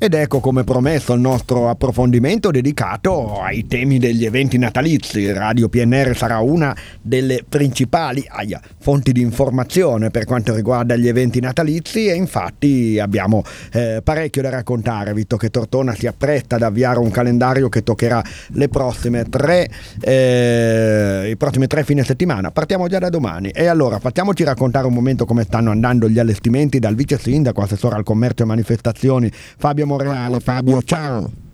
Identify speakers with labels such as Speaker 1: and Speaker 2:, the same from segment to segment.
Speaker 1: Ed ecco come promesso il nostro approfondimento dedicato ai temi degli eventi natalizi. Radio PNR sarà una delle principali aia, fonti di informazione per quanto riguarda gli eventi natalizi e infatti abbiamo eh, parecchio da raccontare, visto che Tortona si appresta ad avviare un calendario che toccherà le prossime tre, eh, i prossimi tre fine settimana. Partiamo già da domani. E allora facciamoci raccontare un momento come stanno andando gli allestimenti dal vice sindaco, assessore al commercio e manifestazioni Fabio Morreale. Fabio, ciao.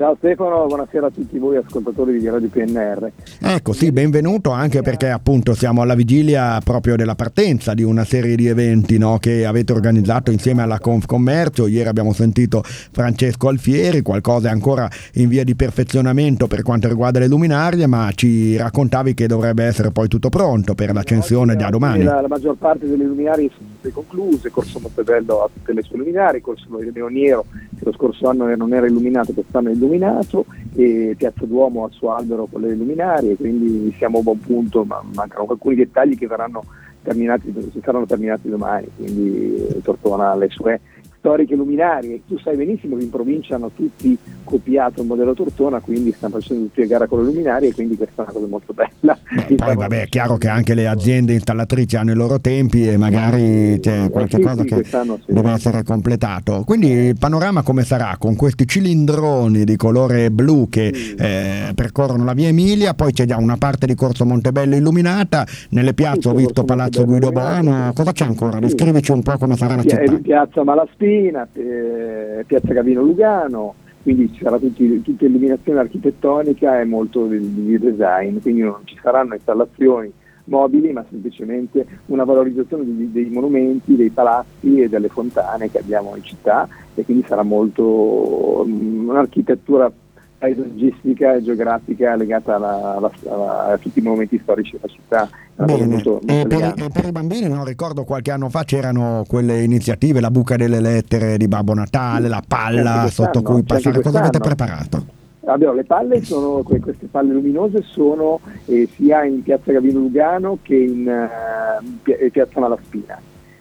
Speaker 2: Ciao Stefano, buonasera a tutti voi ascoltatori di Radio PNR.
Speaker 1: Ecco, sì, benvenuto anche perché appunto siamo alla vigilia proprio della partenza di una serie di eventi no, che avete organizzato insieme alla Confcommercio. Ieri abbiamo sentito Francesco Alfieri, qualcosa è ancora in via di perfezionamento per quanto riguarda le luminarie, ma ci raccontavi che dovrebbe essere poi tutto pronto per l'accensione già domani.
Speaker 2: La, la, maggior parte delle luminarie sono concluse, Corso Montebello ha tutte le sue luminarie, Corso Leoniero che lo scorso anno non era illuminato, quest'anno è illuminato illuminato e Piazza Duomo al suo albero con le luminarie, quindi siamo a buon punto, ma mancano alcuni dettagli che verranno terminati, saranno terminati domani, quindi Tortona ha le sue storiche luminarie. Tu sai benissimo che in provincia hanno tutti copiato il modello Tortona, quindi stanno facendo tutti a gara con le luminarie e quindi questa è una cosa molto bella.
Speaker 1: Beh, poi vabbè, è chiaro che anche le aziende installatrici hanno i loro tempi e magari c'è eh, qualche sì, cosa sì, che sì. deve essere completato. Quindi il panorama come sarà? Con questi cilindroni di colore blu che eh, percorrono la via Emilia, poi c'è già una parte di Corso Montebello illuminata, nelle piazze ho visto Palazzo Guido Bono, cosa c'è ancora? Descrivici un po' come sarà la città.
Speaker 2: Piazza Malaspina Messina, eh, Piazza Gavino Lugano, quindi ci sarà tutta illuminazione architettonica e molto di, di design, quindi non ci saranno installazioni mobili, ma semplicemente una valorizzazione dei, dei, monumenti, dei palazzi e delle fontane che abbiamo in città e quindi sarà molto um, un'architettura paesaggistica e geografica legata alla, alla, alla, a tutti i monumenti storici della città.
Speaker 1: Bene. Molto, molto e, per, e, per, i bambini, non ricordo qualche anno fa c'erano quelle iniziative, la buca delle lettere di Babbo Natale, la palla sotto cui passare. Cosa avete preparato?
Speaker 2: Allora, le palle sono, queste palle luminose sono eh, sia in piazza Gavino Lugano che in uh, piazza Malaspina.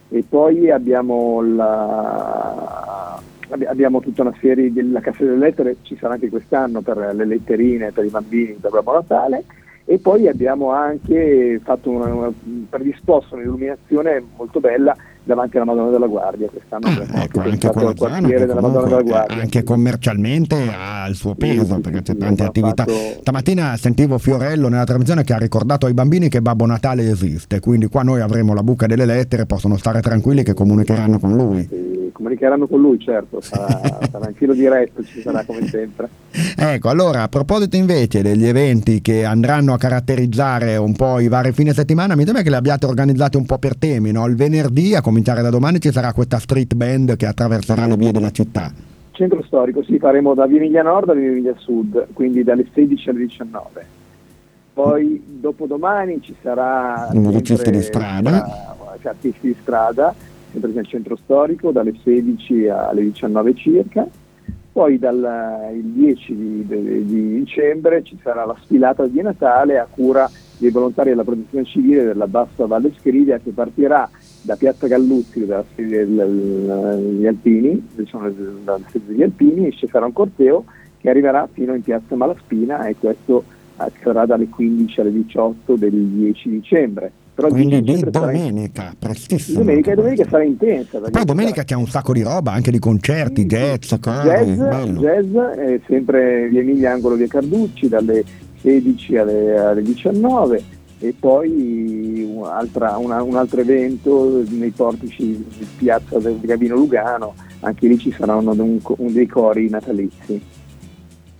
Speaker 2: E poi abbiamo la, abbiamo tutta una serie della Cassa delle Lettere, ci sarà anche quest'anno per le letterine per i bambini per Babbo Natale. E poi abbiamo anche fatto una, una, predisposto un'illuminazione molto bella davanti alla Madonna della Guardia quest'anno.
Speaker 1: Ah, ecco, anche il quartiere della Madonna della Guardia. anche commercialmente ha il suo peso sì, perché c'è tante attività. fatto... stamattina sentivo Fiorello nella trasmissione che ha ricordato ai bambini che Babbo Natale esiste quindi qua noi avremo la buca delle lettere possono stare tranquilli che comunicheranno con lui
Speaker 2: comunicheranno con lui, certo, sarà, sarà in filo diretto, ci sarà come sempre.
Speaker 1: Ecco, allora a proposito invece degli eventi che andranno a caratterizzare un po' i vari fine settimana, mi sembra che li abbiate organizzati un po' per temi, no? Il venerdì, a cominciare da domani, ci sarà questa street band che attraverserà le vie della città.
Speaker 2: Centro storico, sì, faremo da Via Emilia Nord a Via Emilia Sud, quindi dalle 16 alle 19. Poi dopodomani ci sarà...
Speaker 1: I musicisti di strada.
Speaker 2: artisti di strada sempre nel centro storico, dalle 16 alle 19 circa. Poi dal 10 di, di, di dicembre ci sarà la sfilata di Natale a cura dei volontari della protezione civile della Bassa Valle Scrivia che partirà da Piazza Galluzzi, degli Alpini, diciamo, sede degli Alpini, e ci sarà un corteo che arriverà fino in Piazza Malaspina e questo sarà dalle 15 alle 18 del 10 dicembre.
Speaker 1: Però Quindi di domenica, prestissimo.
Speaker 2: Domenica, domenica sarà intensa.
Speaker 1: Poi domenica c'è un sacco di roba, anche di concerti, jazz,
Speaker 2: cose. Jazz, jazz è sempre via Emilia Angolo via Carducci dalle 16 alle, alle 19 e poi un, altra, una, un, altro evento nei portici di piazza del Gabino Lugano, anche lì ci saranno un, un dei cori natalizi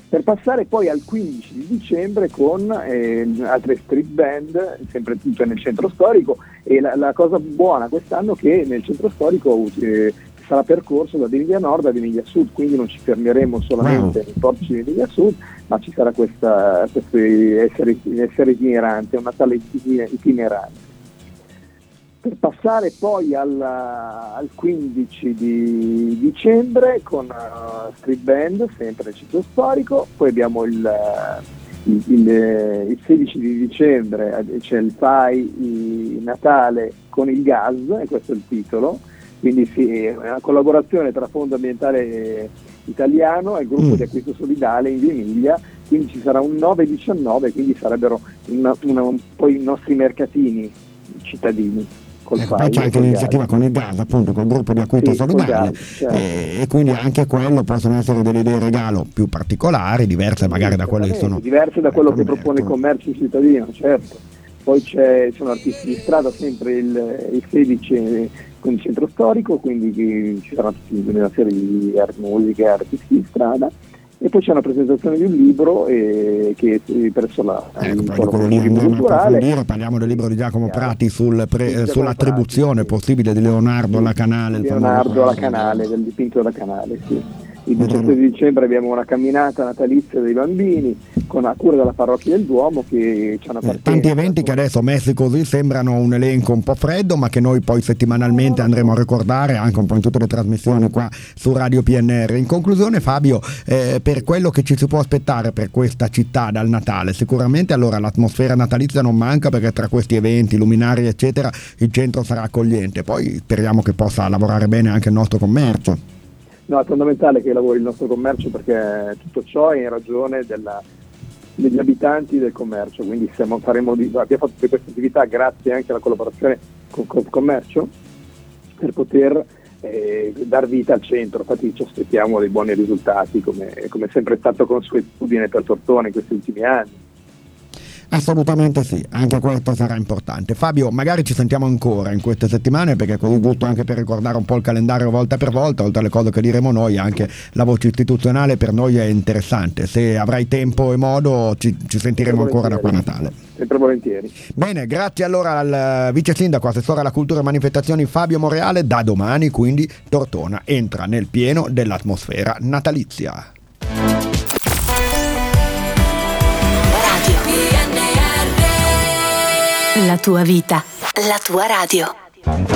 Speaker 2: per passare poi al 15 di dicembre con eh, altre street band, sempre tutto nel centro storico e la, la cosa buona quest'anno è che nel centro storico eh, sarà percorso da Emilia Nord a Emilia Sud, quindi non ci fermeremo solamente nei portici di Emilia Sud, ma ci sarà questa, questo essere, essere itinerante, una tale itinerante per passare poi al, al 15 di dicembre con uh, Street Band, sempre nel sito storico, poi abbiamo il, il, il, il 16 di dicembre, c'è il FAI Natale con il gas, e questo è il titolo, quindi sì, è una collaborazione tra Fondo Ambientale Italiano e il gruppo mm. di acquisto solidale in Emilia, quindi ci sarà un 9-19, quindi sarebbero una, una, un po' i nostri mercatini cittadini.
Speaker 1: Ecco, poi c'è anche l'iniziativa con il gas, appunto, con il gruppo di acquisto sì, solidale certo. e, e, quindi anche quello possono essere delle idee regalo più particolari, diverse magari da quelle che sono.
Speaker 2: Diverse da quello che propone il commercio cittadino, certo. Poi ci sono artisti di strada, sempre il, il 16 con il centro storico, quindi ci saranno tutta una serie di art, musiche, artisti di strada e poi c'è una presentazione di un libro eh, che presso la
Speaker 1: ecco, quello lì andremo a approfondire parliamo del libro di Giacomo Prati sul pre, sull'attribuzione Prati, possibile di Leonardo alla Canale
Speaker 2: Leonardo alla Canale, del dipinto alla Canale sì il 17 di dicembre abbiamo una camminata natalizia dei bambini con a cura della parrocchia del Duomo che c'è una
Speaker 1: eh, Tanti eventi che adesso messi così sembrano un elenco un po' freddo ma che noi poi settimanalmente andremo a ricordare anche un po' in tutte le trasmissioni qua su Radio PNR. In conclusione Fabio, eh, per quello che ci si può aspettare per questa città dal Natale, sicuramente allora l'atmosfera natalizia non manca perché tra questi eventi, luminari eccetera il centro sarà accogliente, poi speriamo che possa lavorare bene anche il nostro commercio.
Speaker 2: No, è fondamentale che lavori il nostro commercio perché tutto ciò è in ragione della, degli abitanti del commercio, quindi siamo, faremo, abbiamo fatto tutte queste attività grazie anche alla collaborazione con il commercio per poter eh, dar vita al centro, infatti ci aspettiamo dei buoni risultati come, come è sempre stato consuetudine per Tortone in questi ultimi anni.
Speaker 1: Assolutamente sì, anche questo sarà importante. Fabio, magari ci sentiamo ancora in queste settimane perché così giusto anche per ricordare un po' il calendario volta per volta, oltre alle cose che diremo noi, anche la voce istituzionale per noi è interessante. Se avrai tempo e modo ci, ci sentiremo ancora da qua a Natale.
Speaker 2: Sempre volentieri.
Speaker 1: Bene, grazie allora al vice sindaco, assessore alla cultura e manifestazioni Fabio Moreale. Da domani quindi Tortona entra nel pieno dell'atmosfera natalizia.
Speaker 3: La tua vita, la tua radio.